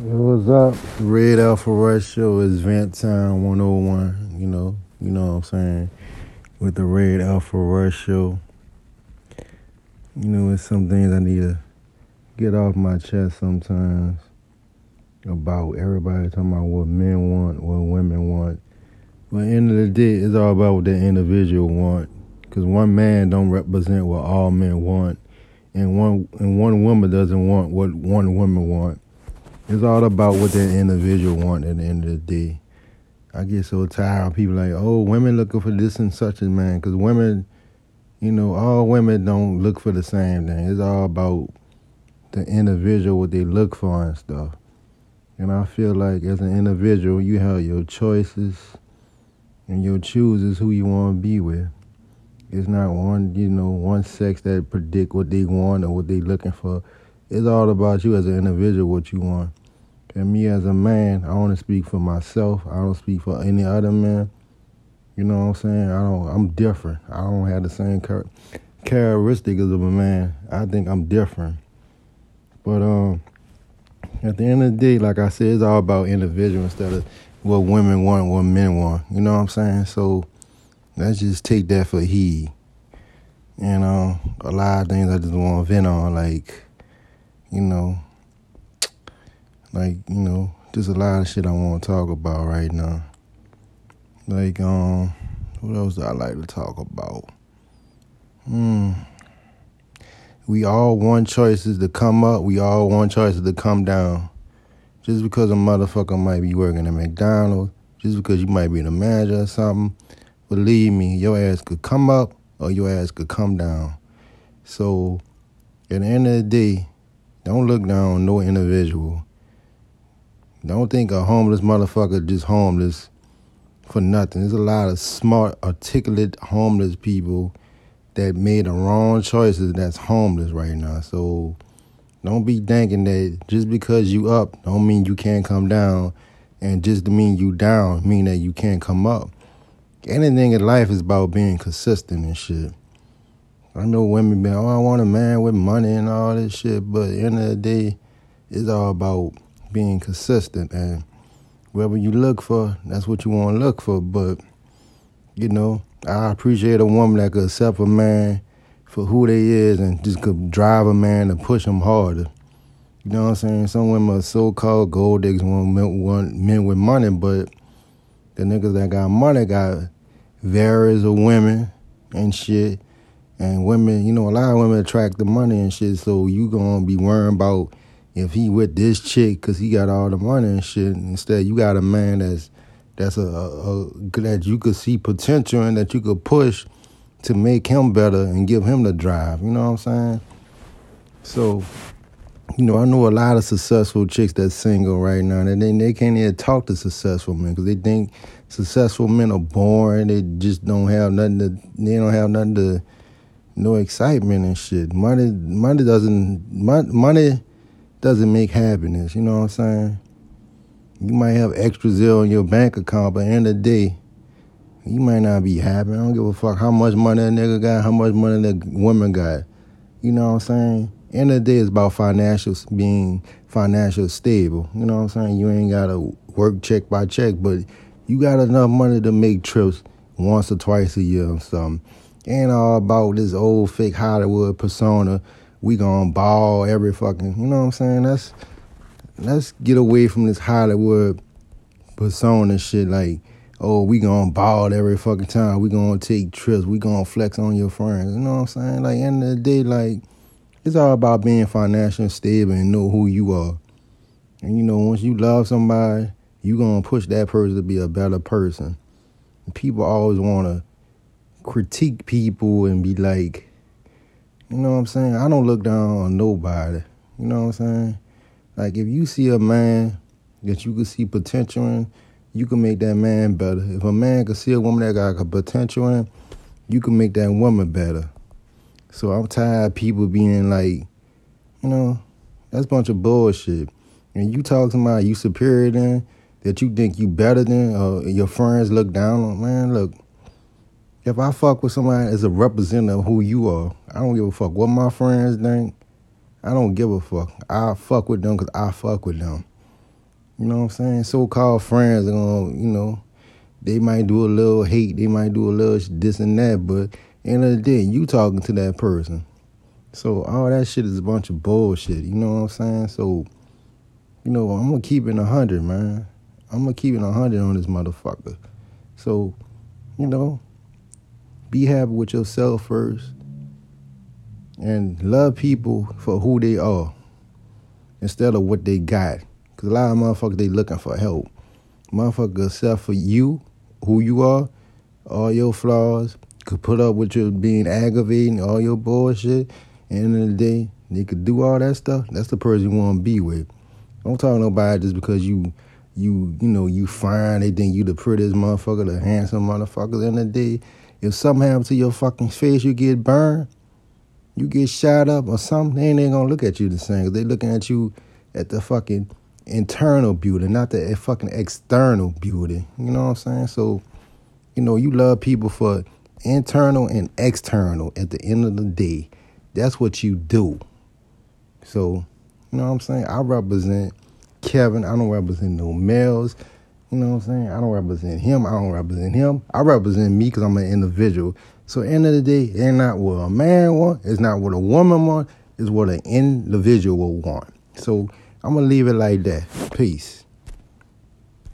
what's up? Red Alpha Rush Show is Vent Time 101. You know, you know what I'm saying? With the Red Alpha Rush Show. You know, it's some things I need to get off my chest sometimes about everybody talking about what men want, what women want. But end of the day, it's all about what the individual want. Because one man don't represent what all men want. And one and one woman doesn't want what one woman want. It's all about what that individual want at the end of the day. I get so tired of people like, oh, women looking for this and such as man. Because women, you know, all women don't look for the same thing. It's all about the individual, what they look for and stuff. And I feel like as an individual, you have your choices and your chooses who you want to be with. It's not one, you know, one sex that predict what they want or what they looking for. It's all about you as an individual, what you want. And me as a man, I want to speak for myself. I don't speak for any other man. You know what I'm saying? I don't. I'm different. I don't have the same char- characteristics of a man. I think I'm different. But um, at the end of the day, like I said, it's all about individual instead of what women want, what men want. You know what I'm saying? So let's just take that for heed. You know, a lot of things I just want to vent on, like, you know, like, you know, there's a lot of shit I want to talk about right now. Like, um, what else do I like to talk about? Hmm. We all want choices to come up. We all want choices to come down. Just because a motherfucker might be working at McDonald's, just because you might be the manager or something, believe me, your ass could come up or your ass could come down. So, at the end of the day, don't look down on no individual. Don't think a homeless motherfucker just homeless for nothing. There's a lot of smart, articulate homeless people that made the wrong choices that's homeless right now. So don't be thinking that just because you up don't mean you can't come down and just to mean you down mean that you can't come up. Anything in life is about being consistent and shit. I know women be, oh, I want a man with money and all this shit, but at the end of the day, it's all about being consistent and whatever you look for, that's what you want to look for. But you know, I appreciate a woman that could accept a man for who they is and just could drive a man to push him harder. You know what I'm saying? Some women are so-called gold diggers want men with money, but the niggas that got money got various of women and shit. And women, you know, a lot of women attract the money and shit, so you gonna be worrying about if he with this chick because he got all the money and shit. Instead, you got a man that's that's a, a, a that you could see potential and that you could push to make him better and give him the drive. You know what I'm saying? So, you know, I know a lot of successful chicks that's single right now, and they they can't even talk to successful men because they think successful men are boring. They just don't have nothing to. They don't have nothing to. No excitement and shit. Money, money doesn't. Money doesn't make happiness. You know what I'm saying? You might have extra zeal in your bank account, but end of the day, you might not be happy. I don't give a fuck how much money that nigga got, how much money that woman got. You know what I'm saying? End of the day, it's about financial being financial stable. You know what I'm saying? You ain't gotta work check by check, but you got enough money to make trips once or twice a year or something. Ain't all about this old fake Hollywood persona we gonna ball every fucking, you know what I'm saying? Let's let's get away from this Hollywood persona shit like, oh, we gonna ball every fucking time. We gonna take trips. We gonna flex on your friends. You know what I'm saying? Like end of the day, like it's all about being financially stable and know who you are. And you know, once you love somebody, you gonna push that person to be a better person. And people always wanna critique people and be like, you know what I'm saying? I don't look down on nobody. You know what I'm saying? Like if you see a man that you can see potential in, you can make that man better. If a man can see a woman that got a potential in, you can make that woman better. So I'm tired of people being like, you know, that's a bunch of bullshit. And you talk to somebody you superior than, that you think you better than, or your friends look down on, man, look, if I fuck with somebody as a representative of who you are, I don't give a fuck what my friends think. I don't give a fuck. I fuck with them because I fuck with them. You know what I'm saying? So called friends are gonna, you know, they might do a little hate, they might do a little this and that, but end of the day, you talking to that person. So all that shit is a bunch of bullshit. You know what I'm saying? So, you know, I'm gonna keep it hundred, man. I'm gonna keep it hundred on this motherfucker. So, you know, be happy with yourself first, and love people for who they are instead of what they got. Cause a lot of motherfuckers they looking for help. Motherfuckers accept for you, who you are, all your flaws, could put up with your being aggravating, all your bullshit. End of the day, they could do all that stuff. That's the person you want to be with. Don't talk nobody just because you, you, you know, you fine. They think you the prettiest motherfucker, the handsome motherfucker. End of the day, if something happens to your fucking face, you get burned, you get shot up or something, they ain't gonna look at you the same. They looking at you at the fucking internal beauty, not the fucking external beauty. You know what I'm saying? So, you know, you love people for internal and external at the end of the day. That's what you do. So, you know what I'm saying? I represent Kevin. I don't represent no males. You know what I'm saying? I don't represent him. I don't represent him. I represent me because I'm an individual. So, end of the day, it's not what a man want. It's not what a woman want. It's what an individual want. So, I'm gonna leave it like that. Peace.